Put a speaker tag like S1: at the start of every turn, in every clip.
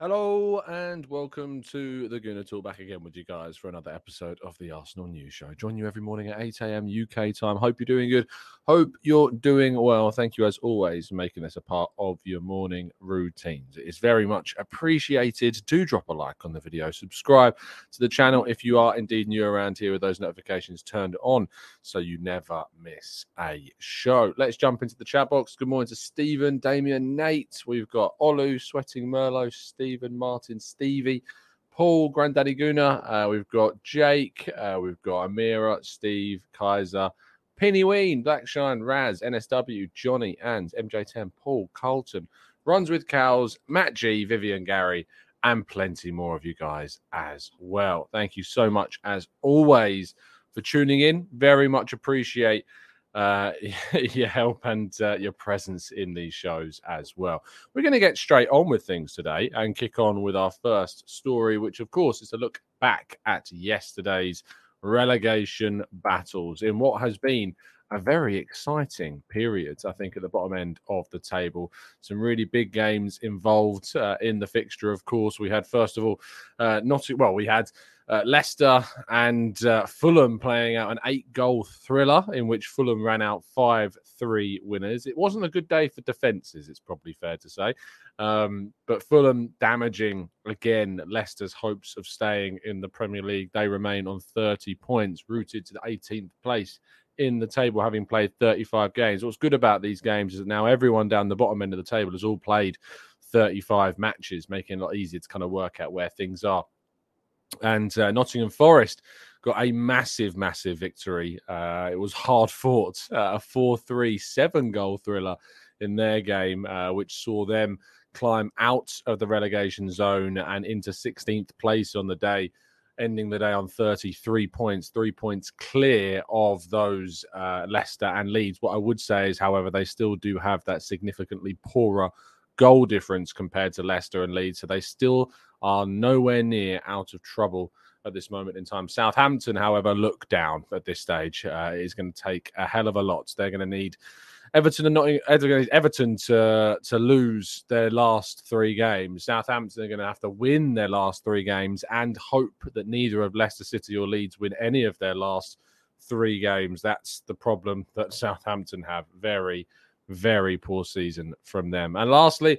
S1: Hello and welcome to the Gooner Talk back again with you guys for another episode of the Arsenal News Show. Join you every morning at 8 a.m. UK time. Hope you're doing good. Hope you're doing well. Thank you as always for making this a part of your morning routines. It is very much appreciated. Do drop a like on the video, subscribe to the channel if you are indeed new around here with those notifications turned on so you never miss a show. Let's jump into the chat box. Good morning to Stephen, Damien, Nate. We've got Olu, Sweating Merlo, Stephen, Martin, Stevie, Paul, Granddaddy Guna. Uh, we've got Jake. Uh, we've got Amira, Steve, Kaiser, Penny Ween, Blackshine, Raz, NSW, Johnny, and MJ10, Paul, Carlton, Runs with Cows, Matt G, Vivian Gary, and plenty more of you guys as well. Thank you so much, as always, for tuning in. Very much appreciate uh, your help and uh, your presence in these shows as well. We're going to get straight on with things today and kick on with our first story, which, of course, is to look back at yesterday's relegation battles in what has been a very exciting period, I think, at the bottom end of the table. Some really big games involved uh, in the fixture, of course. We had, first of all, uh, not well, we had uh, Leicester and uh, Fulham playing out an eight goal thriller in which Fulham ran out 5 3 winners. It wasn't a good day for defences, it's probably fair to say. Um, but Fulham damaging again Leicester's hopes of staying in the Premier League. They remain on 30 points, rooted to the 18th place in the table, having played 35 games. What's good about these games is that now everyone down the bottom end of the table has all played 35 matches, making it a lot easier to kind of work out where things are and uh, Nottingham Forest got a massive, massive victory. Uh, it was hard fought, uh, a 4 3 seven goal thriller in their game, uh, which saw them climb out of the relegation zone and into 16th place on the day, ending the day on 33 points, three points clear of those uh, Leicester and Leeds. What I would say is, however, they still do have that significantly poorer goal difference compared to Leicester and Leeds. So they still are nowhere near out of trouble at this moment in time. Southampton, however, look down at this stage. Uh, is going to take a hell of a lot. They're going to need Everton and not Everton to to lose their last three games. Southampton are going to have to win their last three games and hope that neither of Leicester City or Leeds win any of their last three games. That's the problem that Southampton have. Very, very poor season from them. And lastly,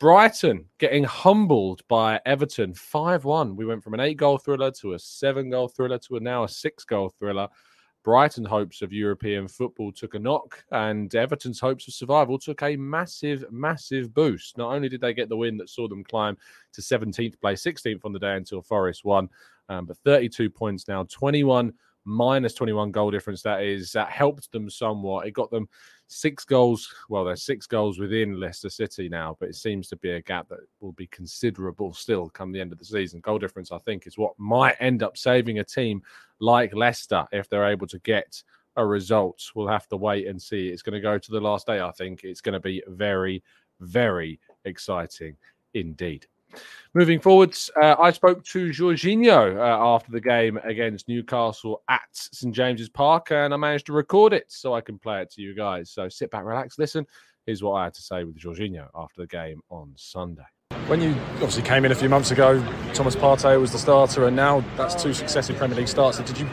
S1: Brighton getting humbled by Everton 5 1. We went from an eight goal thriller to a seven goal thriller to a now a six goal thriller. Brighton hopes of European football took a knock, and Everton's hopes of survival took a massive, massive boost. Not only did they get the win that saw them climb to 17th place, 16th on the day until Forest won, um, but 32 points now, 21 minus 21 goal difference. That is that helped them somewhat. It got them six goals. Well, there's six goals within Leicester City now, but it seems to be a gap that will be considerable still come the end of the season. Goal difference, I think, is what might end up saving a team like Leicester if they're able to get a result. We'll have to wait and see. It's going to go to the last day. I think it's going to be very, very exciting indeed. Moving forwards, uh, I spoke to Jorginho uh, after the game against Newcastle at St James's Park, and I managed to record it so I can play it to you guys. So sit back, relax, listen. Here's what I had to say with Jorginho after the game on Sunday.
S2: When you obviously came in a few months ago, Thomas Partey was the starter, and now that's two successive Premier League starts. Did you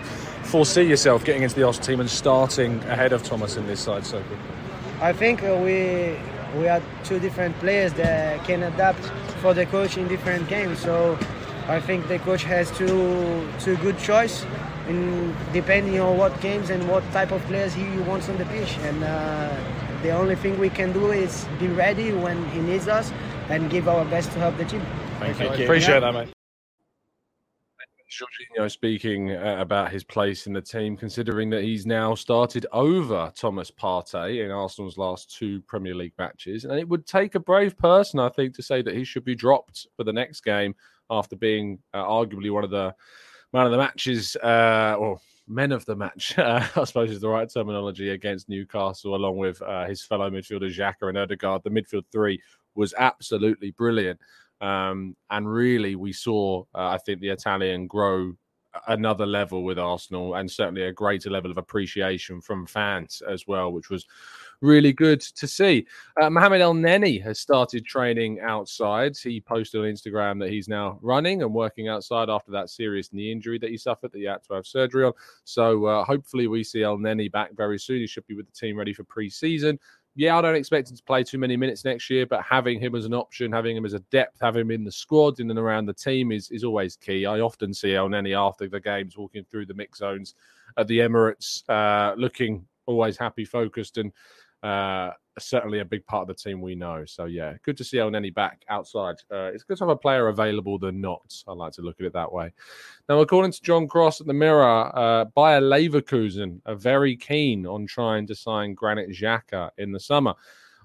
S2: foresee yourself getting into the Arsenal team and starting ahead of Thomas in this side circle?
S3: I think uh, we we are two different players that can adapt for the coach in different games. So I think the coach has two two good choice in depending on what games and what type of players he wants on the pitch. And uh, the only thing we can do is be ready when he needs us and give our best to help the team.
S2: Thank, you. Appreciate that, mate.
S1: Jorginho speaking uh, about his place in the team, considering that he's now started over Thomas Partey in Arsenal's last two Premier League matches. And it would take a brave person, I think, to say that he should be dropped for the next game after being uh, arguably one of the man of the matches, uh, or men of the match, I suppose is the right terminology, against Newcastle, along with uh, his fellow midfielder Xhaka and Odegaard. The midfield three was absolutely brilliant. Um, and really, we saw, uh, I think, the Italian grow another level with Arsenal and certainly a greater level of appreciation from fans as well, which was really good to see. Uh, Mohamed Elneny has started training outside. He posted on Instagram that he's now running and working outside after that serious knee injury that he suffered that he had to have surgery on. So uh, hopefully we see Elneny back very soon. He should be with the team ready for pre-season yeah, I don't expect him to play too many minutes next year, but having him as an option, having him as a depth, having him in the squad, in and around the team is, is always key. I often see Elneny after the games walking through the mix zones at the Emirates, uh, looking always happy, focused, and uh, certainly a big part of the team we know. So yeah, good to see Elneny back outside. Uh, it's good to have a player available than not. I like to look at it that way. Now, according to John Cross at the Mirror, uh, Bayer Leverkusen are very keen on trying to sign Granit Xhaka in the summer.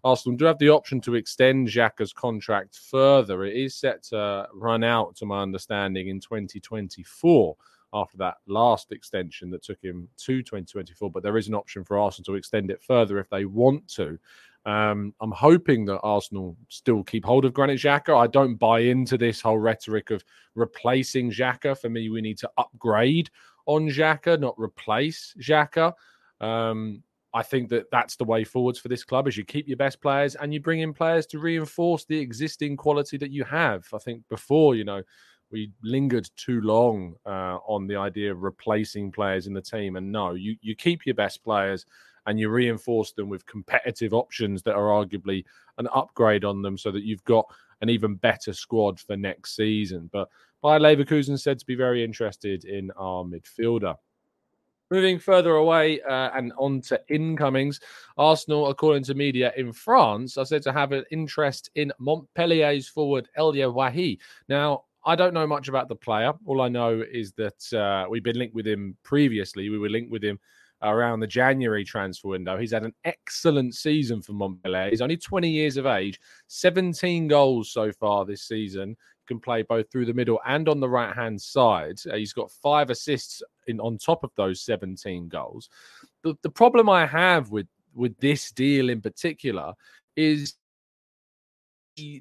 S1: Arsenal do have the option to extend Xhaka's contract further. It is set to run out, to my understanding, in 2024 after that last extension that took him to 2024. But there is an option for Arsenal to extend it further if they want to. Um, I'm hoping that Arsenal still keep hold of Granit Xhaka. I don't buy into this whole rhetoric of replacing Xhaka. For me, we need to upgrade on Xhaka, not replace Xhaka. Um, I think that that's the way forwards for this club is you keep your best players and you bring in players to reinforce the existing quality that you have. I think before, you know, we lingered too long uh, on the idea of replacing players in the team. And no, you you keep your best players and you reinforce them with competitive options that are arguably an upgrade on them, so that you've got an even better squad for next season. But Bayer Leverkusen said to be very interested in our midfielder. Moving further away uh, and on to incomings, Arsenal, according to media in France, are said to have an interest in Montpellier's forward Elye Wahi. Now, I don't know much about the player. All I know is that uh, we've been linked with him previously. We were linked with him around the January transfer window. He's had an excellent season for Montpellier. He's only 20 years of age, 17 goals so far this season. Can play both through the middle and on the right hand side. Uh, he's got five assists in on top of those 17 goals. The, the problem I have with with this deal in particular is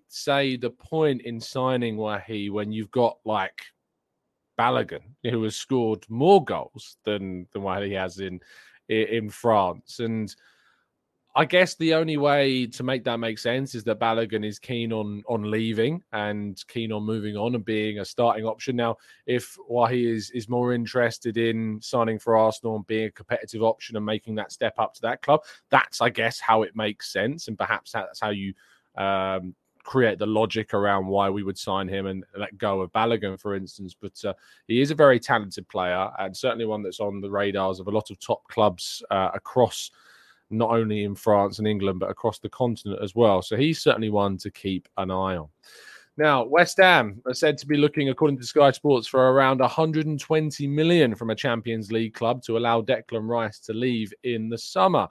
S1: say the point in signing Wahi when you've got like Balogun, who has scored more goals than than he has in in France, and I guess the only way to make that make sense is that Balogun is keen on on leaving and keen on moving on and being a starting option. Now, if Wahi is is more interested in signing for Arsenal and being a competitive option and making that step up to that club, that's I guess how it makes sense, and perhaps that's how you um, create the logic around why we would sign him and let go of Balogun, for instance. But uh, he is a very talented player and certainly one that's on the radars of a lot of top clubs uh, across not only in France and England, but across the continent as well. So he's certainly one to keep an eye on. Now, West Ham are said to be looking, according to Sky Sports, for around 120 million from a Champions League club to allow Declan Rice to leave in the summer.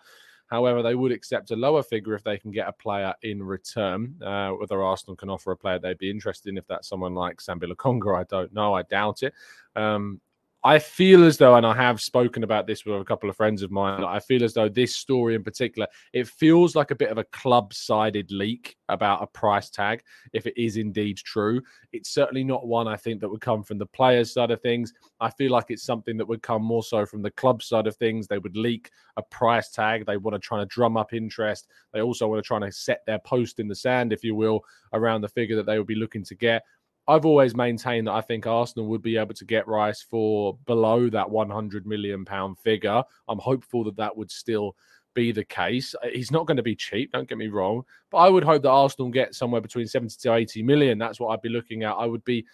S1: However, they would accept a lower figure if they can get a player in return. Uh, whether Arsenal can offer a player they'd be interested in, if that's someone like Sambi Lokonga, I don't know. I doubt it. Um, I feel as though, and I have spoken about this with a couple of friends of mine, I feel as though this story in particular, it feels like a bit of a club sided leak about a price tag, if it is indeed true. It's certainly not one I think that would come from the players' side of things. I feel like it's something that would come more so from the club side of things. They would leak a price tag. They want to try to drum up interest. They also want to try to set their post in the sand, if you will, around the figure that they would be looking to get. I've always maintained that I think Arsenal would be able to get Rice for below that 100 million pound figure. I'm hopeful that that would still be the case. Uh, he's not going to be cheap, don't get me wrong, but I would hope that Arsenal get somewhere between 70 to 80 million. That's what I'd be looking at. I would be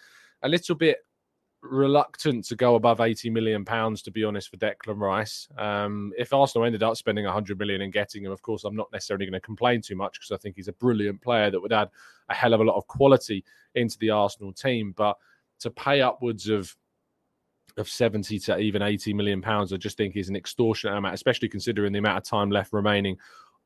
S1: a little bit reluctant to go above 80 million pounds to be honest for Declan Rice. Um, if Arsenal ended up spending 100 million and getting him, of course, I'm not necessarily going to complain too much because I think he's a brilliant player that would add a hell of a lot of quality into the Arsenal team. But to pay upwards of of 70 to even 80 million pounds, I just think is an extortionate amount, especially considering the amount of time left remaining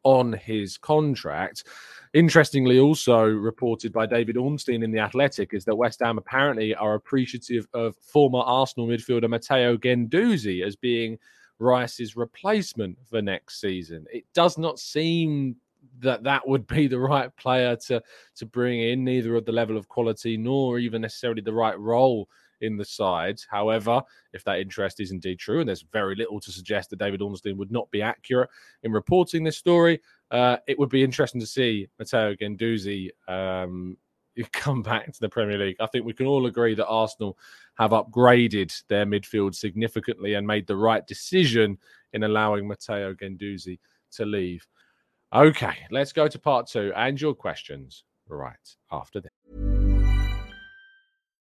S1: on his contract. Interestingly, also reported by David Ornstein in The Athletic, is that West Ham apparently are appreciative of former Arsenal midfielder Matteo Guendouzi as being Rice's replacement for next season. It does not seem that that would be the right player to to bring in, neither of the level of quality nor even necessarily the right role in the sides. However, if that interest is indeed true, and there's very little to suggest that David Ornstein would not be accurate in reporting this story, uh, it would be interesting to see Matteo Guendouzi um, come back to the Premier League. I think we can all agree that Arsenal have upgraded their midfield significantly and made the right decision in allowing Matteo Guendouzi to leave. Okay, let's go to part two and your questions right after this.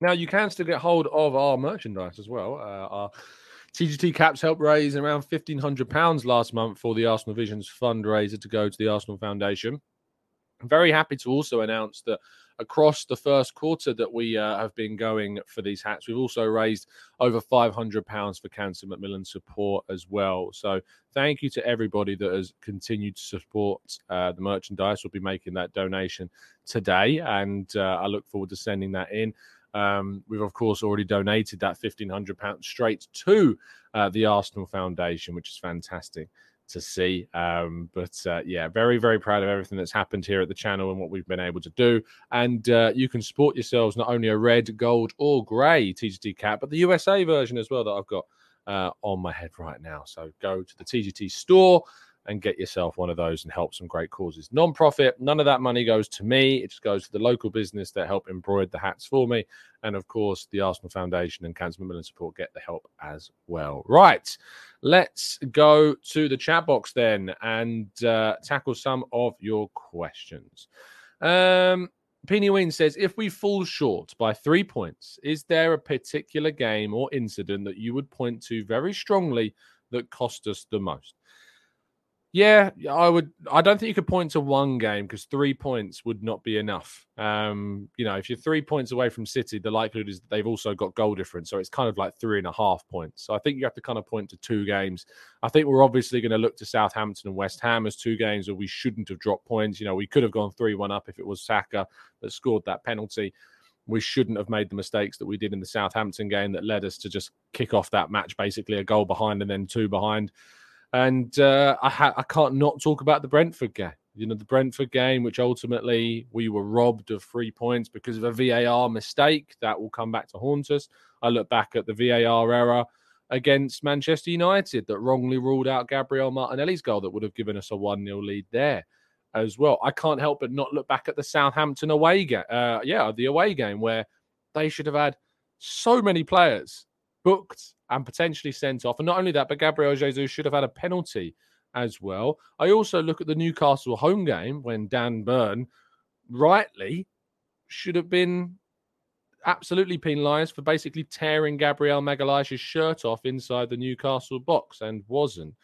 S1: Now you can still get hold of our merchandise as well. Uh, our TGT caps helped raise around fifteen hundred pounds last month for the Arsenal Visions fundraiser to go to the Arsenal Foundation. I'm very happy to also announce that across the first quarter that we uh, have been going for these hats, we've also raised over five hundred pounds for Cancer Macmillan support as well. So thank you to everybody that has continued to support uh, the merchandise. We'll be making that donation today, and uh, I look forward to sending that in. Um, we've of course already donated that fifteen hundred pounds straight to uh, the Arsenal Foundation, which is fantastic to see. Um, but uh, yeah, very very proud of everything that's happened here at the channel and what we've been able to do. And uh, you can support yourselves not only a red, gold, or grey TGT cap, but the USA version as well that I've got uh, on my head right now. So go to the TGT store and get yourself one of those and help some great causes. Non profit, none of that money goes to me. It just goes to the local business that help embroider the hats for me. And of course, the Arsenal Foundation and Cancer Macmillan Support get the help as well. Right, let's go to the chat box then and uh, tackle some of your questions. Um, Peony Ween says, if we fall short by three points, is there a particular game or incident that you would point to very strongly that cost us the most? Yeah, I would. I don't think you could point to one game because three points would not be enough. Um, you know, if you're three points away from City, the likelihood is they've also got goal difference, so it's kind of like three and a half points. So I think you have to kind of point to two games. I think we're obviously going to look to Southampton and West Ham as two games where we shouldn't have dropped points. You know, we could have gone three-one up if it was Saka that scored that penalty. We shouldn't have made the mistakes that we did in the Southampton game that led us to just kick off that match basically a goal behind and then two behind. And uh, I, ha- I can't not talk about the Brentford game. You know, the Brentford game, which ultimately we were robbed of three points because of a VAR mistake that will come back to haunt us. I look back at the VAR error against Manchester United that wrongly ruled out Gabriel Martinelli's goal that would have given us a 1 0 lead there as well. I can't help but not look back at the Southampton away game. Uh, yeah, the away game where they should have had so many players booked and potentially sent off. And not only that, but Gabriel Jesus should have had a penalty as well. I also look at the Newcastle home game when Dan Burn rightly should have been absolutely penalised for basically tearing Gabriel Magalhaes' shirt off inside the Newcastle box and wasn't.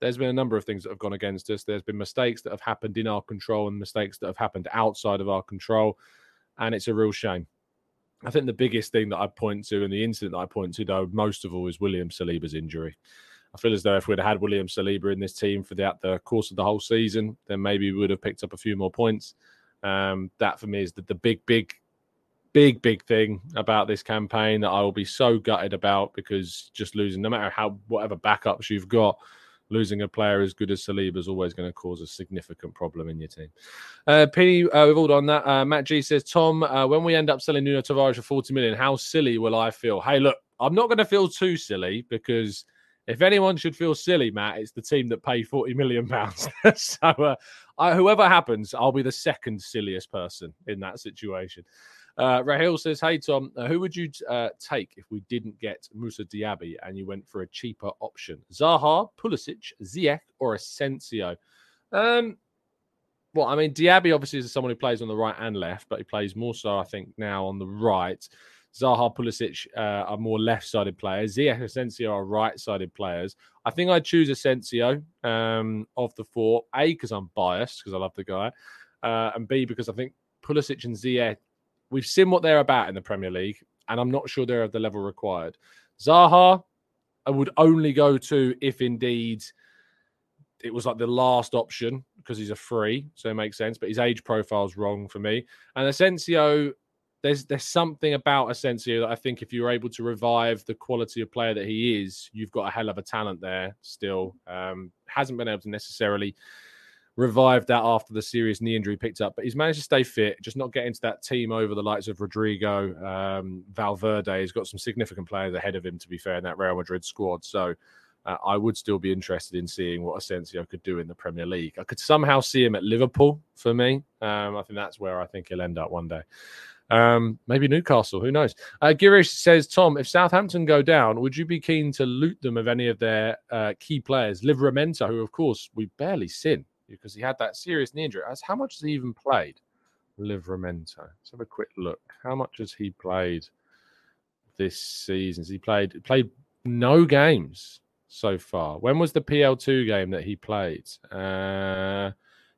S1: There's been a number of things that have gone against us. There's been mistakes that have happened in our control and mistakes that have happened outside of our control. And it's a real shame. I think the biggest thing that I point to and the incident that I point to, though, most of all, is William Saliba's injury. I feel as though if we'd had William Saliba in this team for the, the course of the whole season, then maybe we would have picked up a few more points. Um, that for me is the, the big, big, big, big thing about this campaign that I will be so gutted about because just losing, no matter how whatever backups you've got, losing a player as good as Saliba is always going to cause a significant problem in your team. Uh, Penny, uh, we've all done that. Uh, Matt G says, Tom, uh, when we end up selling Nuno Tavares for 40 million, how silly will I feel? Hey, look, I'm not going to feel too silly because if anyone should feel silly, Matt, it's the team that pay 40 million pounds. so, uh, I, whoever happens, I'll be the second silliest person in that situation. Uh, Rahil says, "Hey Tom, uh, who would you uh, take if we didn't get Moussa Diaby and you went for a cheaper option? Zaha, Pulisic, Ziyech, or Asensio?" Um, well, I mean, Diaby obviously is someone who plays on the right and left, but he plays more so, I think, now on the right. Zaha, Pulisic uh, are more left-sided players. Ziyech, Asensio are right-sided players. I think I'd choose Asensio um, of the four. A because I'm biased because I love the guy, uh, and B because I think Pulisic and Ziyech We've seen what they're about in the Premier League, and I'm not sure they're of the level required. Zaha, I would only go to if indeed it was like the last option because he's a free, so it makes sense. But his age profile is wrong for me. And Asensio, there's there's something about Asensio that I think if you're able to revive the quality of player that he is, you've got a hell of a talent there. Still, um, hasn't been able to necessarily revived that after the serious knee injury picked up. But he's managed to stay fit, just not get into that team over the likes of Rodrygo, um, Valverde. He's got some significant players ahead of him, to be fair, in that Real Madrid squad. So uh, I would still be interested in seeing what Asensio could do in the Premier League. I could somehow see him at Liverpool for me. Um, I think that's where I think he'll end up one day. Um, maybe Newcastle, who knows? Uh, Girish says, Tom, if Southampton go down, would you be keen to loot them of any of their uh, key players? Livramento, who, of course, we barely seen because he had that serious knee injury. As how much has he even played? Livramento. Let's have a quick look. How much has he played this season? He played played no games so far? When was the PL2 game that he played? Uh,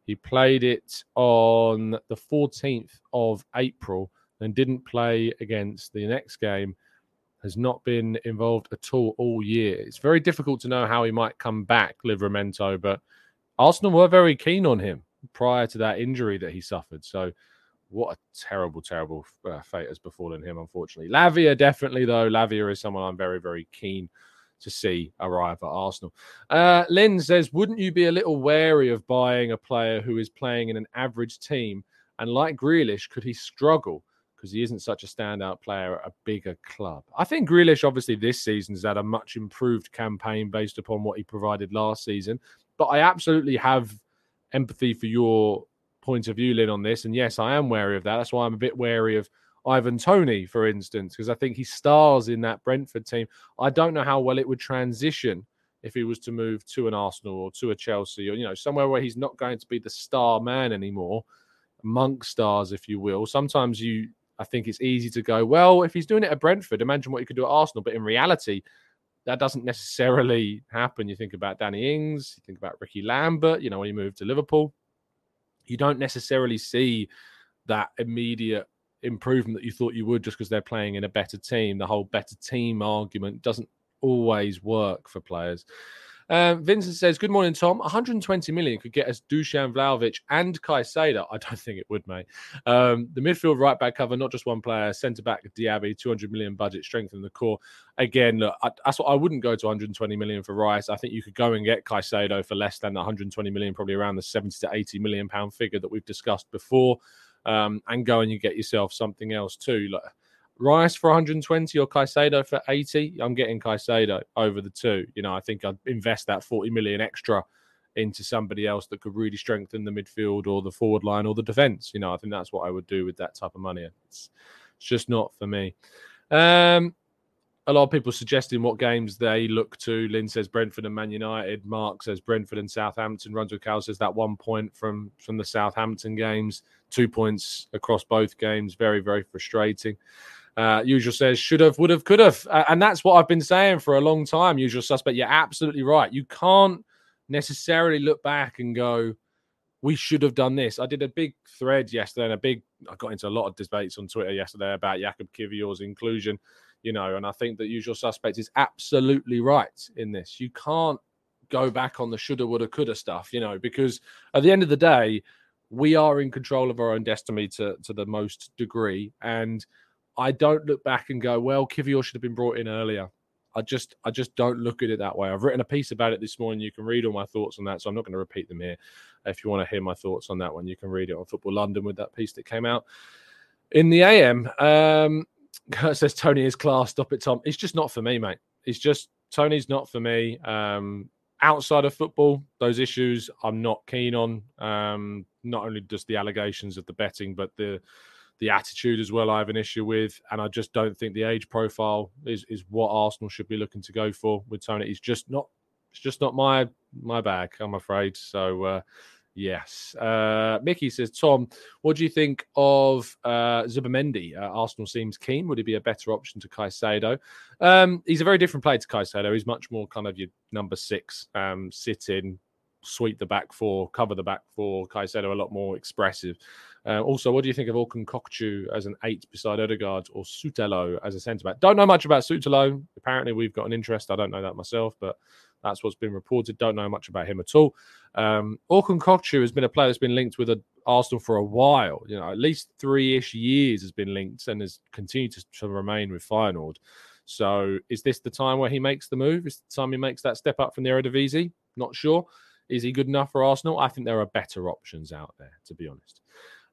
S1: he played it on the 14th of April and didn't play against the next game. Has not been involved at all all year. It's very difficult to know how he might come back, Livramento, but Arsenal were very keen on him prior to that injury that he suffered. So, what a terrible, terrible uh, fate has befallen him, unfortunately. Lavia, definitely, though. Lavia is someone I'm very, very keen to see arrive at Arsenal. Uh, Lynn says, Wouldn't you be a little wary of buying a player who is playing in an average team? And like Grealish, could he struggle? Because he isn't such a standout player at a bigger club. I think Grealish, obviously, this season has had a much improved campaign based upon what he provided last season. But I absolutely have empathy for your point of view, Lynn, on this. And yes, I am wary of that. That's why I'm a bit wary of Ivan Toney, for instance, because I think he stars in that Brentford team. I don't know how well it would transition if he was to move to an Arsenal or to a Chelsea or, you know, somewhere where he's not going to be the star man anymore, monk stars, if you will. Sometimes you, I think it's easy to go, well, if he's doing it at Brentford, imagine what he could do at Arsenal. But in reality, that doesn't necessarily happen. You think about Danny Ings, you think about Ricky Lambert, you know, when he moved to Liverpool, you don't necessarily see that immediate improvement that you thought you would just because they're playing in a better team. The whole better team argument doesn't always work for players. Um, Vincent says, "Good morning, Tom. 120 million could get us Dusan Vlahovic and Caicedo. I don't think it would, mate. Um, the midfield right back cover, not just one player. Centre back Diaby, 200 million budget, strengthen the core. Again, look, I, that's what I wouldn't go to 120 million for Rice. I think you could go and get Caicedo for less than 120 million, probably around the 70 to 80 million pound figure that we've discussed before, um, and go and you get yourself something else too. Like, Rice for 120 or Caicedo for 80, I'm getting Caicedo over the two. You know, I think I'd invest that 40 million extra into somebody else that could really strengthen the midfield or the forward line or the defense. You know, I think that's what I would do with that type of money. It's, it's just not for me. Um, a lot of people suggesting what games they look to. Lynn says Brentford and Man United. Mark says Brentford and Southampton. Runs Cal says that one point from from the Southampton games, two points across both games. Very very frustrating. Uh, usual says should have, would have, could have, uh, and that's what I've been saying for a long time. Usual suspect. You're absolutely right. You can't necessarily look back and go, "We should have done this." I did a big thread yesterday, and a big. I got into a lot of debates on Twitter yesterday about Jakub Kiwior's inclusion. You know, and I think that usual suspect is absolutely right in this. You can't go back on the shoulda, woulda, coulda stuff. You know, because at the end of the day, we are in control of our own destiny to to the most degree, and I don't look back and go, well, Kiwior should have been brought in earlier. I just I just don't look at it that way. I've written a piece about it this morning. You can read all my thoughts on that, so I'm not going to repeat them here. If you want to hear my thoughts on that one, you can read it on Football London with that piece that came out in the AM. Um, says Toney is class. Stop it, Tom. It's just not for me, mate. It's just Toney's not for me. Um, outside of football, those issues I'm not keen on. Um, not only just the allegations of the betting, but the the attitude as well. I have an issue with, and I just don't think the age profile is is what Arsenal should be looking to go for with Toney. He's just not. It's just not my my bag. I'm afraid. So. Uh, Yes. Uh, Mickey says, Tom, what do you think of uh, Zubimendi? Uh, Arsenal seems keen. Would he be a better option to Caicedo? Um, he's a very different player to Caicedo. He's much more kind of your number six, um, sit in, sweep the back four, cover the back four. Caicedo a lot more expressive. Uh, also, what do you think of Orkun Kökçü as an eight beside Odegaard or Sutelo as a centre back? Don't know much about Sutelo. Apparently, we've got an interest. I don't know that myself, but that's what's been reported. Don't know much about him at all. Um, Orkun Kökçü has been a player that's been linked with a, Arsenal for a while. You know, at least three-ish years has been linked and has continued to, to remain with Feyenoord. So, is this the time where he makes the move? Is the time he makes that step up from the Eredivisie? Not sure. Is he good enough for Arsenal? I think there are better options out there, to be honest.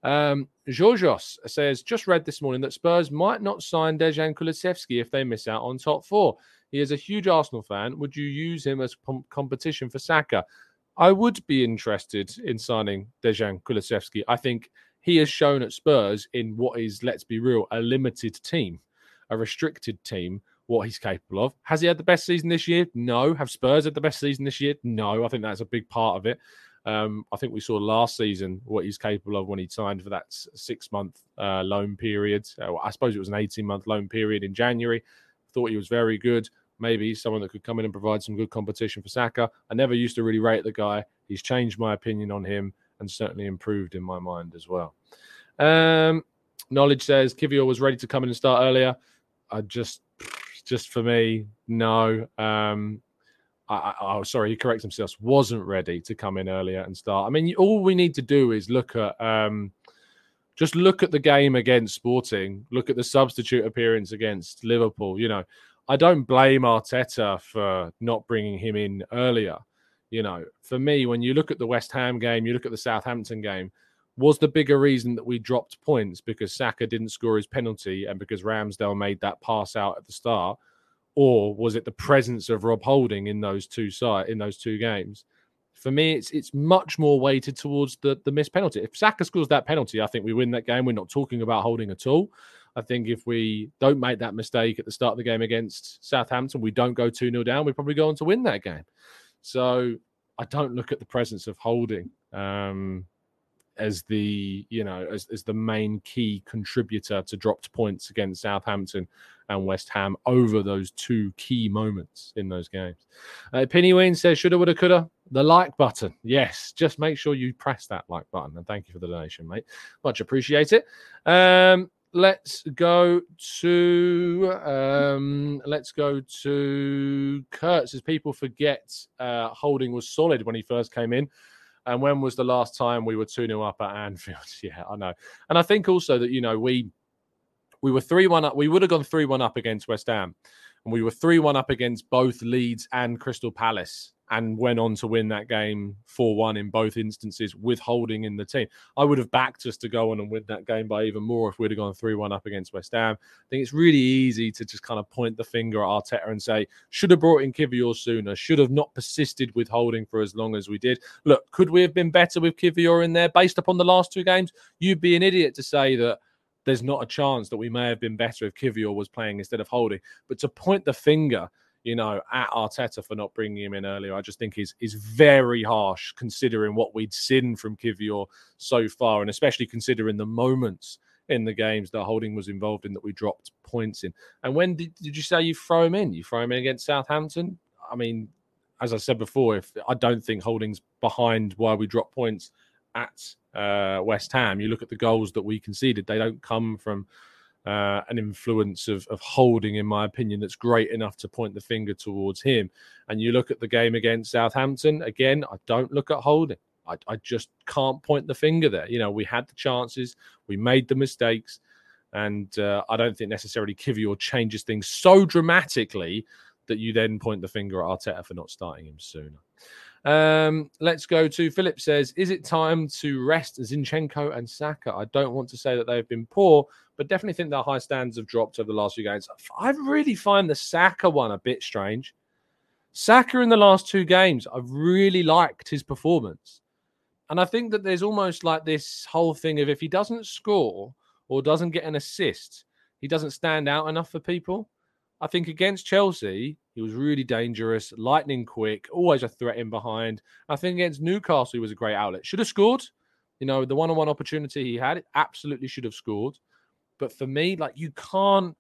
S1: Um, Georgios says, just read this morning that Spurs might not sign Dejan Kulusevski if they miss out on top four. He is a huge Arsenal fan. Would you use him as p- competition for Saka? I would be interested in signing Dejan Kulusevski. I think he has shown at Spurs in what is, let's be real, a limited team, a restricted team, what he's capable of. Has he had the best season this year? No. Have Spurs had the best season this year? No. I think that's a big part of it. Um, I think we saw last season what he's capable of when he signed for that six month uh, loan period. Uh, I suppose it was an 18 month loan period in January. Thought he was very good. Maybe someone that could come in and provide some good competition for Saka. I never used to really rate the guy. He's changed my opinion on him and certainly improved in my mind as well. Um, Knowledge says Kiwior was ready to come in and start earlier. I just, just for me, no. Um, I, oh, sorry, he corrects himself. Wasn't ready to come in earlier and start. I mean, all we need to do is look at um, just look at the game against Sporting. Look at the substitute appearance against Liverpool. You know, I don't blame Arteta for not bringing him in earlier. You know, for me, when you look at the West Ham game, you look at the Southampton game. Was the bigger reason that we dropped points because Saka didn't score his penalty and because Ramsdale made that pass out at the start? or was it the presence of Rob Holding in those two side in those two games? For me, it's it's much more weighted towards the the missed penalty. If Saka scores that penalty, I think we win that game. We're not talking about holding at all. I think if we don't make that mistake at the start of the game against Southampton, we don't go 2 0 down, we probably go on to win that game. So I don't look at the presence of holding. Um, as the you know as, as the main key contributor to dropped points against Southampton and West Ham over those two key moments in those games. Uh, Penny Wayne says, shoulda, woulda, coulda. The like button. Yes, just make sure you press that like button. And thank you for the donation, mate. Much appreciate it. Um, let's go to um, let's go to Kurt says people forget uh, Holding was solid when he first came in. And when was the last time we were 2 0 up at Anfield? yeah, I know. And I think also that, you know, we we were 3 1 up. We would have gone 3 1 up against West Ham. And we were 3 1 up against both Leeds and Crystal Palace and went on to win that game 4 1 in both instances with holding in the team. I would have backed us to go on and win that game by even more if we'd have gone 3 1 up against West Ham. I think it's really easy to just kind of point the finger at Arteta and say, should have brought in Kiwior sooner, should have not persisted with holding for as long as we did. Look, could we have been better with Kiwior in there based upon the last two games? You'd be an idiot to say that there's not a chance that we may have been better if Kiwior was playing instead of holding. But to point the finger you know, at Arteta for not bringing him in earlier. I just think is is very harsh considering what we'd seen from Kiwior so far, and especially considering the moments in the games that Holding was involved in that we dropped points in. And when did, did you say you throw him in? You throw him in against Southampton? I mean, as I said before, if I don't think Holding's behind why we drop points at uh, West Ham, you look at the goals that we conceded; they don't come from uh, an influence of, of holding, in my opinion, that's great enough to point the finger towards him. And you look at the game against Southampton, again, I don't look at holding. I, I just can't point the finger there. You know, we had the chances, we made the mistakes, and uh, I don't think necessarily Kiwior changes things so dramatically that you then point the finger at Arteta for not starting him sooner. Um, let's go to Philip says, Is it time to rest Zinchenko and Saka? I don't want to say that they've been poor, but definitely think their high standards have dropped over the last few games. I really find the Saka one a bit strange. Saka in the last two games, I've really liked his performance. And I think that there's almost like this whole thing of if he doesn't score or doesn't get an assist, he doesn't stand out enough for people. I think against Chelsea, he was really dangerous, lightning quick, always a threat in behind. I think against Newcastle, he was a great outlet. Should have scored. You know, the one on one opportunity he had, absolutely should have scored. But for me, like you can't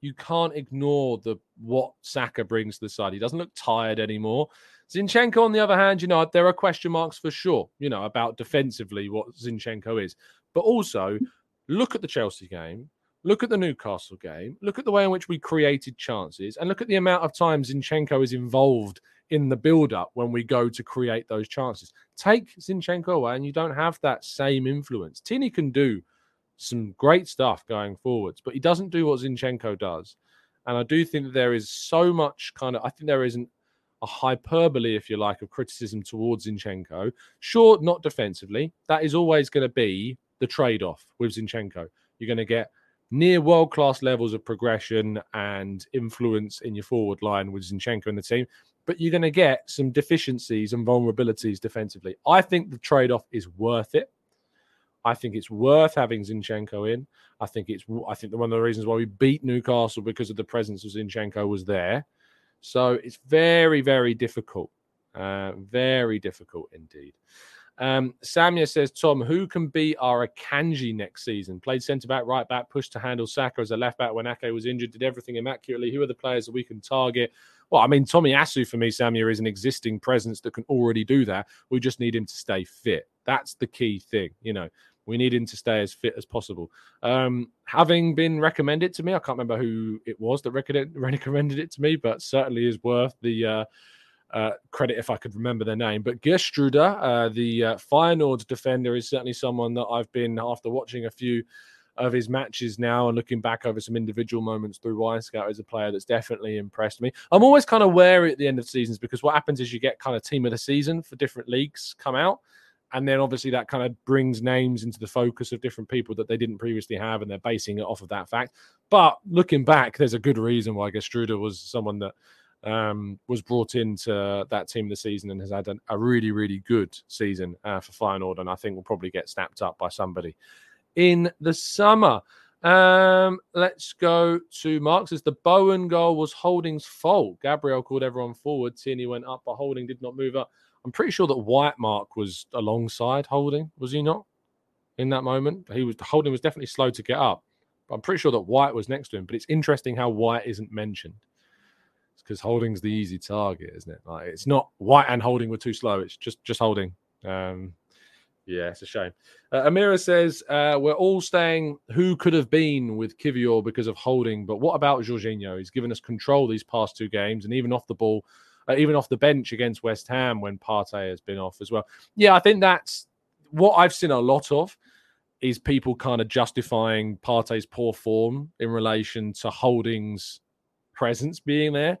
S1: you can't ignore the what Saka brings to the side. He doesn't look tired anymore. Zinchenko, on the other hand, you know, there are question marks for sure, you know, about defensively what Zinchenko is. But also, look at the Chelsea game, look at the Newcastle game, look at the way in which we created chances, and look at the amount of times Zinchenko is involved in the build up when we go to create those chances. Take Zinchenko away, and you don't have that same influence. Tierney can do some great stuff going forwards, but he doesn't do what Zinchenko does. And I do think that there is so much kind of, I think there isn't a hyperbole, if you like, of criticism towards Zinchenko. Sure, not defensively. That is always going to be the trade off with Zinchenko. You're going to get near world class levels of progression and influence in your forward line with Zinchenko and the team, but you're going to get some deficiencies and vulnerabilities defensively. I think the trade off is worth it. I think it's worth having Zinchenko in. I think it's I think one of the reasons why we beat Newcastle because of the presence of Zinchenko was there. So it's very very difficult, uh, very difficult indeed. Um, Samia says, Tom, who can be our Akanji next season? Played centre back, right back, pushed to handle Saka as a left back when Ake was injured, did everything immaculately. Who are the players that we can target? Well, I mean, Tomiyasu for me, Samia, is an existing presence that can already do that. We just need him to stay fit. That's the key thing. You know, we need him to stay as fit as possible. Um, having been recommended to me, I can't remember who it was that recommended it to me, but certainly is worth the uh, uh, credit if I could remember their name. But Geertruida, uh, the uh, Feyenoord defender, is certainly someone that I've been, after watching a few of his matches now and looking back over some individual moments through Wyscout, is a player that's definitely impressed me. I'm always kind of wary at the end of seasons because what happens is you get kind of team of the season for different leagues come out and then obviously that kind of brings names into the focus of different people that they didn't previously have, and they're basing it off of that fact. But looking back, there's a good reason why Geertruida was someone that um, was brought into that team this season and has had a really, really good season uh, for Feyenoord, and I think will probably get snapped up by somebody in the summer. Um, let's go to Marks. The Bowen goal was Holding's fault. Gabriel called everyone forward. Tierney went up, but Holding did not move up. I'm pretty sure that White Mark was alongside Holding, was he not? in that moment. He was Holding was definitely slow to get up. But I'm pretty sure that White was next to him. But it's interesting how White isn't mentioned. Because Holding's the easy target, isn't it? Like it's not White and Holding were too slow. It's just just Holding. Um, yeah, it's a shame. Uh, Amira says uh, we're all staying. Who could have been with Kiwior because of Holding? But what about Jorginho? He's given us control these past two games, and even off the ball, uh, even off the bench against West Ham when Partey has been off as well. Yeah, I think that's what I've seen a lot of is people kind of justifying Partey's poor form in relation to Holding's presence being there.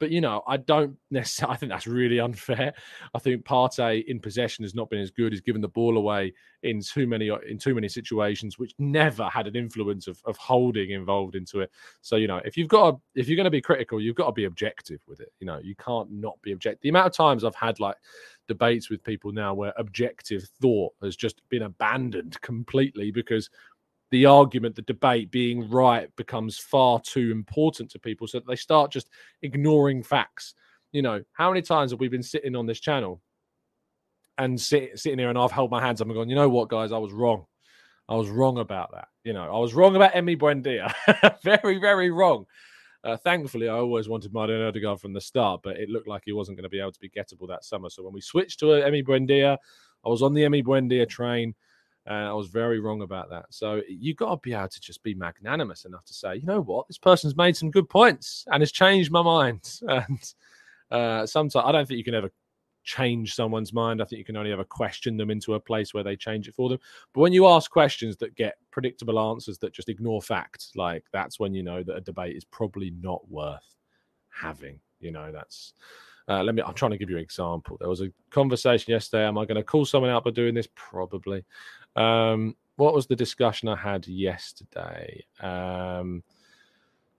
S1: But you know, I don't necessarily. I think that's really unfair. I think Partey in possession has not been as good. He's given the ball away in too many in too many situations, which never had an influence of, of holding involved into it. So you know, if you've got a, if you're going to be critical, you've got to be objective with it. You know, you can't not be objective. The amount of times I've had like debates with people now where objective thought has just been abandoned completely because the argument, the debate being right becomes far too important to people. So they start just ignoring facts. You know, how many times have we been sitting on this channel and sit, sitting here and I've held my hands up and gone, you know what, guys, I was wrong. I was wrong about that. You know, I was wrong about Emi Buendía. very, very wrong. Uh, thankfully, I always wanted Martin Odegaard from the start, but it looked like he wasn't going to be able to be gettable that summer. So when we switched to Emi Buendía, I was on the Emi Buendía train. And I was very wrong about that. So you've got to be able to just be magnanimous enough to say, you know what, this person's made some good points and has changed my mind. And uh, sometimes I don't think you can ever change someone's mind. I think you can only ever question them into a place where they change it for them. But when you ask questions that get predictable answers that just ignore facts, like that's when you know that a debate is probably not worth having. You know, that's uh, let me. I'm trying to give you an example. There was a conversation yesterday. Am I going to call someone out by doing this? Probably. Um, what was the discussion I had yesterday? Um,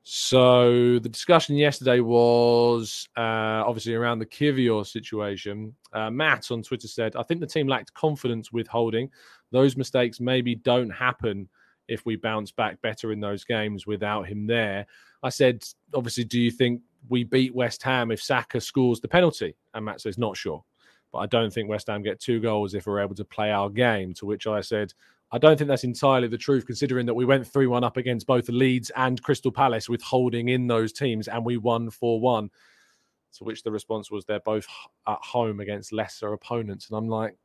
S1: so the discussion yesterday was uh, obviously around the Kiwior situation. Uh, Matt on Twitter said, "I think the team lacked confidence with holding. Those mistakes maybe don't happen if we bounce back better in those games without him there." I said, "Obviously, do you think we beat West Ham if Saka scores the penalty. And Matt says, not sure. But I don't think West Ham get two goals if we're able to play our game. To which I said, I don't think that's entirely the truth, considering that we went 3 1 up against both Leeds and Crystal Palace with holding in those teams and we won 4 1. To which the response was they're both at home against lesser opponents. And I'm like,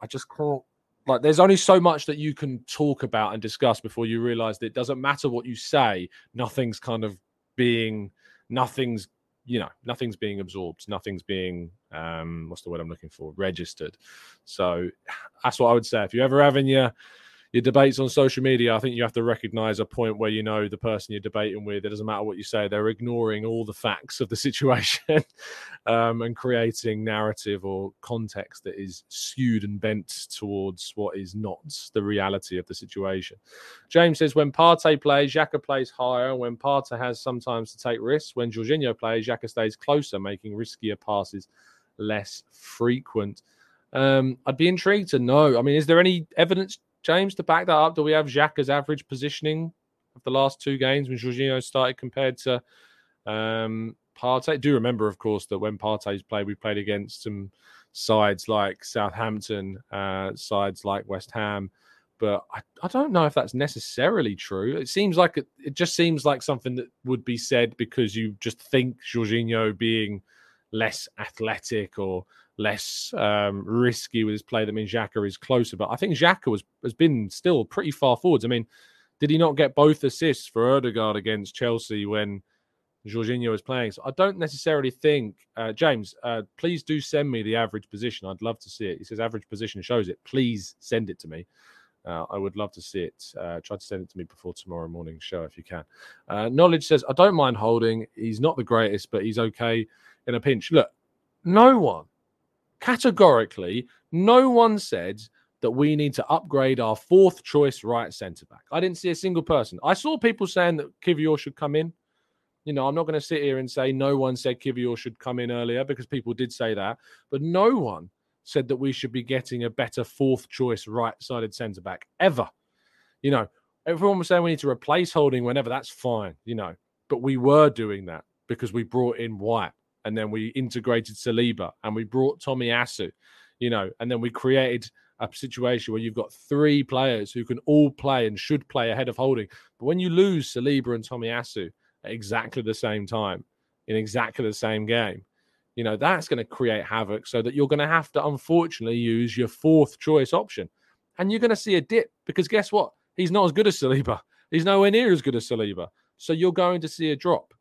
S1: I just can't. Like, there's only so much that you can talk about and discuss before you realize that it doesn't matter what you say, nothing's kind of being nothing's you know nothing's being absorbed nothing's being um what's the word i'm looking for registered so that's what i would say if you're ever having your your debates on social media, I think you have to recognize a point where you know the person you're debating with, it doesn't matter what you say, they're ignoring all the facts of the situation um, and creating narrative or context that is skewed and bent towards what is not the reality of the situation. James says, when Partey plays, Xhaka plays higher. When Partey has sometimes to take risks, when Jorginho plays, Xhaka stays closer, making riskier passes less frequent. Um, I'd be intrigued to know. I mean, is there any evidence James, to back that up, do we have Xhaka's average positioning of the last two games when Jorginho started compared to um, Partey? Do remember, of course, that when Partey's played, we played against some sides like Southampton, uh, sides like West Ham. But I, I don't know if that's necessarily true. It seems like it, it just seems like something that would be said because you just think Jorginho being less athletic or less um, risky with his play. That means Xhaka is closer. But I think Xhaka was has been still pretty far forwards. I mean, did he not get both assists for Odegaard against Chelsea when Jorginho was playing? So I don't necessarily think uh, James. Uh, please do send me the average position. I'd love to see it. He says average position shows it. Please send it to me. Uh, I would love to see it. Uh, try to send it to me before tomorrow morning show if you can. Uh, Knowledge says, I don't mind holding. He's not the greatest, but he's okay in a pinch. Look, no one categorically, no one said that we need to upgrade our fourth choice right centre back. I didn't see a single person. I saw people saying that Kiwior should come in. You know, I'm not going to sit here and say no one said Kiwior should come in earlier because people did say that, but no one said that we should be getting a better fourth choice right sided centre back ever. You know, everyone was saying we need to replace Holding whenever. That's fine, you know, but we were doing that because we brought in White and then we integrated Saliba and we brought Tomiyasu, you know, and then we created a situation where you've got three players who can all play and should play ahead of holding. But when you lose Saliba and Tomiyasu at exactly the same time in exactly the same game, you know, that's going to create havoc so that you're going to have to unfortunately use your fourth choice option. And you're going to see a dip because guess what? He's not as good as Saliba. He's nowhere near as good as Saliba. So you're going to see a drop.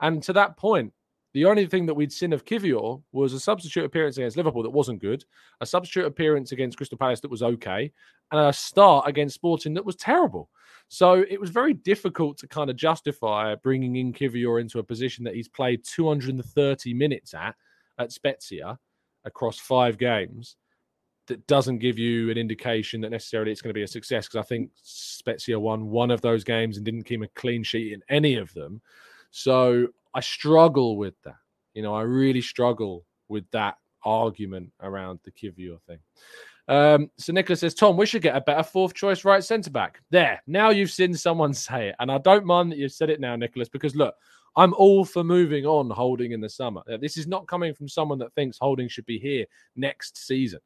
S1: And to that point, the only thing that we'd seen of Kiwior was a substitute appearance against Liverpool that wasn't good, a substitute appearance against Crystal Palace that was okay, and a start against Sporting that was terrible. So it was very difficult to kind of justify bringing in Kiwior into a position that he's played 230 minutes at at Spezia across five games that doesn't give you an indication that necessarily it's going to be a success because I think Spezia won one of those games and didn't keep a clean sheet in any of them. So I struggle with that. You know, I really struggle with that argument around the Kiwior thing. Um, so Nicholas says, Tom, we should get a better fourth choice right centre back. There, now you've seen someone say it. And I don't mind that you've said it now, Nicholas, because look, I'm all for moving on holding in the summer. This is not coming from someone that thinks holding should be here next season.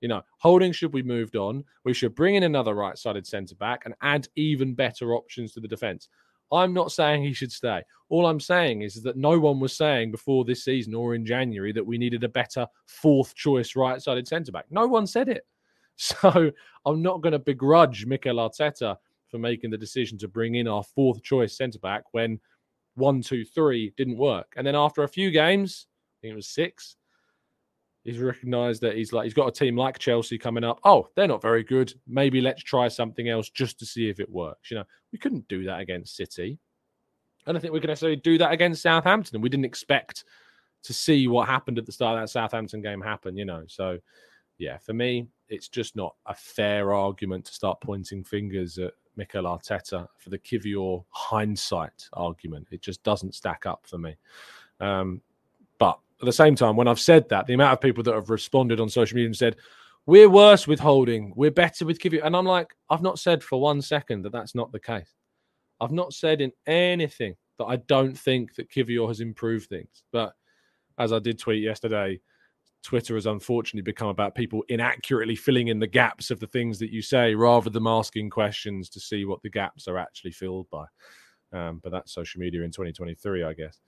S1: You know, holding should be moved on. We should bring in another right sided centre back and add even better options to the defence. I'm not saying he should stay. All I'm saying is that no one was saying before this season or in January that we needed a better fourth choice right sided centre back. No one said it. So I'm not going to begrudge Mikel Arteta for making the decision to bring in our fourth choice centre back when one, two, three didn't work. And then after a few games, I think it was six, he's recognised that he's like he's got a team like Chelsea coming up. Oh, they're not very good. Maybe let's try something else just to see if it works. You know, we couldn't do that against City. I don't think we can necessarily do that against Southampton. We didn't expect to see what happened at the start of that Southampton game happen, you know. So yeah, for me, it's just not a fair argument to start pointing fingers at Mikel Arteta for the Kiwior hindsight argument. It just doesn't stack up for me. Um, at the same time, when I've said that, the amount of people that have responded on social media and said, we're worse with holding, we're better with Kiwior. And I'm like, I've not said for one second that that's not the case. I've not said in anything that I don't think that Kiwior has improved things. But as I did tweet yesterday, Twitter has unfortunately become about people inaccurately filling in the gaps of the things that you say rather than asking questions to see what the gaps are actually filled by. Um, but that's social media in 2023, I guess.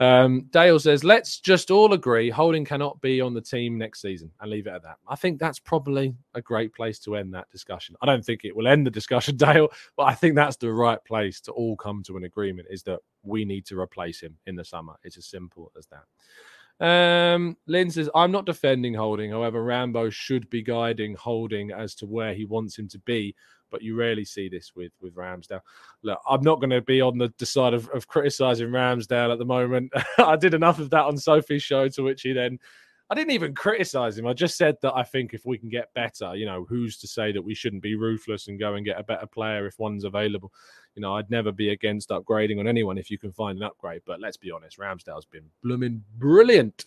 S1: Um, Dale says, let's just all agree Holding cannot be on the team next season and leave it at that. I think that's probably a great place to end that discussion. I don't think it will end the discussion, Dale, but I think that's the right place to all come to an agreement is that we need to replace him in the summer. It's as simple as that. Um, Lynn says, I'm not defending Holding. However, Rambo should be guiding Holding as to where he wants him to be. But you rarely see this with with Ramsdale. Look, I'm not going to be on the, the side of, of criticizing Ramsdale at the moment. I did enough of that on Sophie's show, to which he then I didn't even criticize him. I just said that I think if we can get better, you know, who's to say that we shouldn't be ruthless and go and get a better player if one's available? You know, I'd never be against upgrading on anyone if you can find an upgrade. But let's be honest, Ramsdale's been blooming brilliant.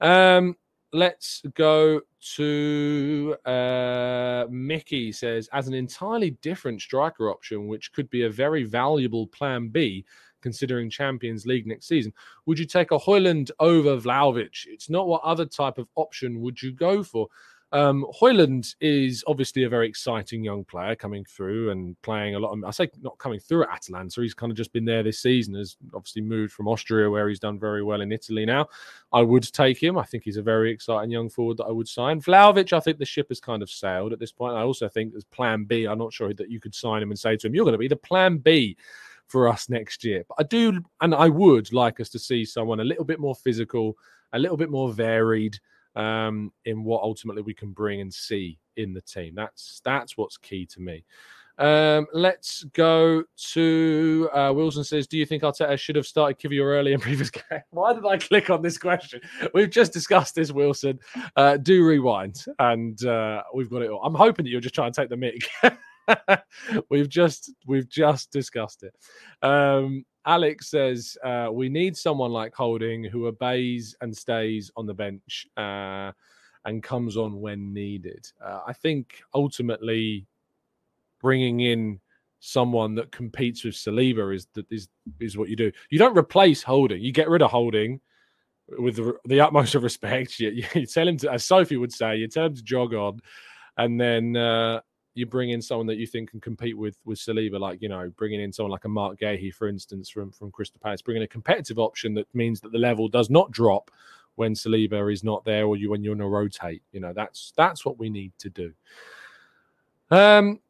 S1: Um, let's go to uh, Mickey says, as an entirely different striker option, which could be a very valuable plan B considering Champions League next season. Would you take a Højlund over Vlahovic? It's not what other type of option would you go for. Um, Højlund is obviously a very exciting young player coming through and playing a lot. Of, I say not coming through at Atalanta. He's kind of just been there this season. Has obviously moved from Austria, where he's done very well in Italy now. I would take him. I think he's a very exciting young forward that I would sign. Vlahovic, I think the ship has kind of sailed at this point. I also think as Plan B, I'm not sure that you could sign him and say to him, "You're going to be the Plan B." for us next year. But I do, and I would like us to see someone a little bit more physical, a little bit more varied um, in what ultimately we can bring and see in the team. That's that's what's key to me. Um, let's go to uh, Wilson says, Do you think Arteta should have started Kiwior early in previous game? Why did I click on this question? We've just discussed this, Wilson. Uh, do rewind, and uh, we've got it all. I'm hoping that you're just trying to take the mic. we've just we've just discussed it. Um, Alex says uh, we need someone like Holding who obeys and stays on the bench uh, and comes on when needed. Uh, I think ultimately bringing in someone that competes with Saliba is is is what you do. You don't replace Holding. You get rid of Holding with the, the utmost of respect. You, you, tell him to, as Sophie would say, you tell him to jog on and then uh, you bring in someone that you think can compete with with Saliba, like you know, bringing in someone like a Marc Guéhi, for instance, from from Crystal Palace, bringing a competitive option that means that the level does not drop when Saliba is not there or you when you're going to rotate. You know, that's that's what we need to do. Um,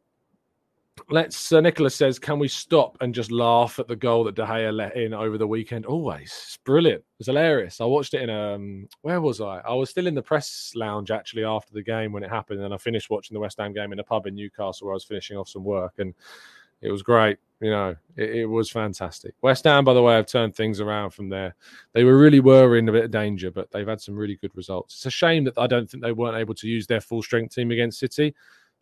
S1: let's. Uh, Nicholas says, can we stop and just laugh at the goal that De Gea let in over the weekend? Always, it's brilliant. It's hilarious. I watched it in um, where was I? I was still in the press lounge actually after the game when it happened, and I finished watching the West Ham game in a pub in Newcastle where I was finishing off some work, and it was great. You know, it, it, was fantastic. West Ham, by the way, have turned things around from there. They were really were in a bit of danger, but they've had some really good results. It's a shame that I don't think they weren't able to use their full strength team against City.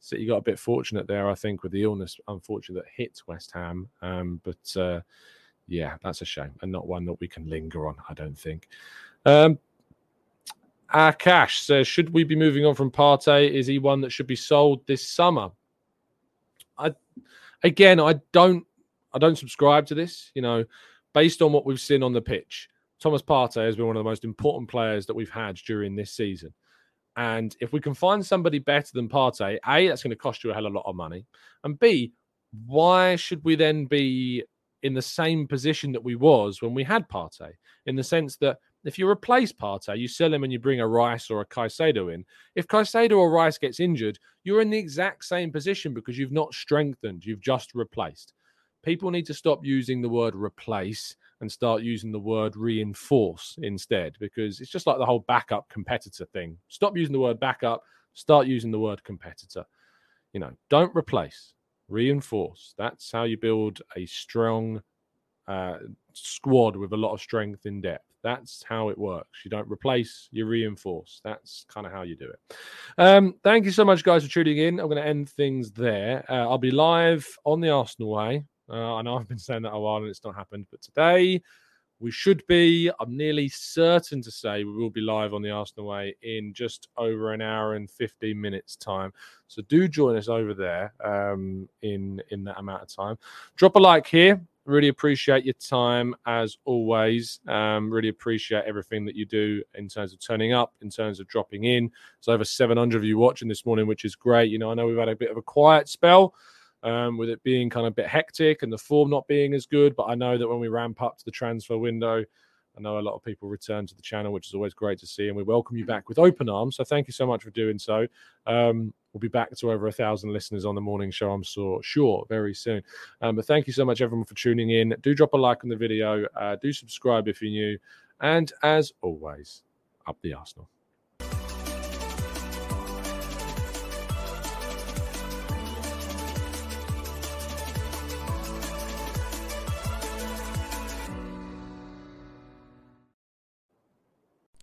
S1: City got a bit fortunate there, I think, with the illness, unfortunately, that hit West Ham. Um, but uh, yeah, that's a shame, and not one that we can linger on. I don't think. Um, Akash says, should we be moving on from Partey? Is he one that should be sold this summer? I again, I don't I don't subscribe to this. You know, based on what we've seen on the pitch, Thomas Partey has been one of the most important players that we've had during this season. And if we can find somebody better than Partey, A, that's going to cost you a hell of a lot of money. And B, why should we then be in the same position that we was when we had Partey? In the sense that if you replace Partey, you sell him and you bring a Rice or a Caicedo in. If Caicedo or Rice gets injured, you're in the exact same position because you've not strengthened, you've just replaced. People need to stop using the word replace and start using the word reinforce instead because it's just like the whole backup competitor thing. Stop using the word backup, start using the word competitor. You know, don't replace, reinforce. That's how you build a strong uh, squad with a lot of strength in depth. That's how it works. You don't replace, you reinforce. That's kind of how you do it. Um, thank you so much, guys, for tuning in. I'm going to end things there. Uh, I'll be live on the Arsenal way. Uh, I know I've been saying that a while and it's not happened, but today we should be. I'm nearly certain to say we will be live on the Arsenal way in just over an hour and 15 minutes time. So do join us over there um, in in that amount of time. Drop a like here Really appreciate your time as always. Um, really appreciate everything that you do in terms of turning up, in terms of dropping in. There's over 700 of you watching this morning, which is great. You know, I know we've had a bit of a quiet spell um, with it being kind of a bit hectic and the form not being as good, but I know that when we ramp up to the transfer window, I know a lot of people return to the channel, which is always great to see, and we welcome you back with open arms. So thank you so much for doing so. Um, we'll be back to over a thousand listeners on the morning show, I'm so sure, very soon. Um, but thank you so much, everyone, for tuning in. Do drop a like on the video. Uh, do subscribe if you're new. And as always, up the Arsenal.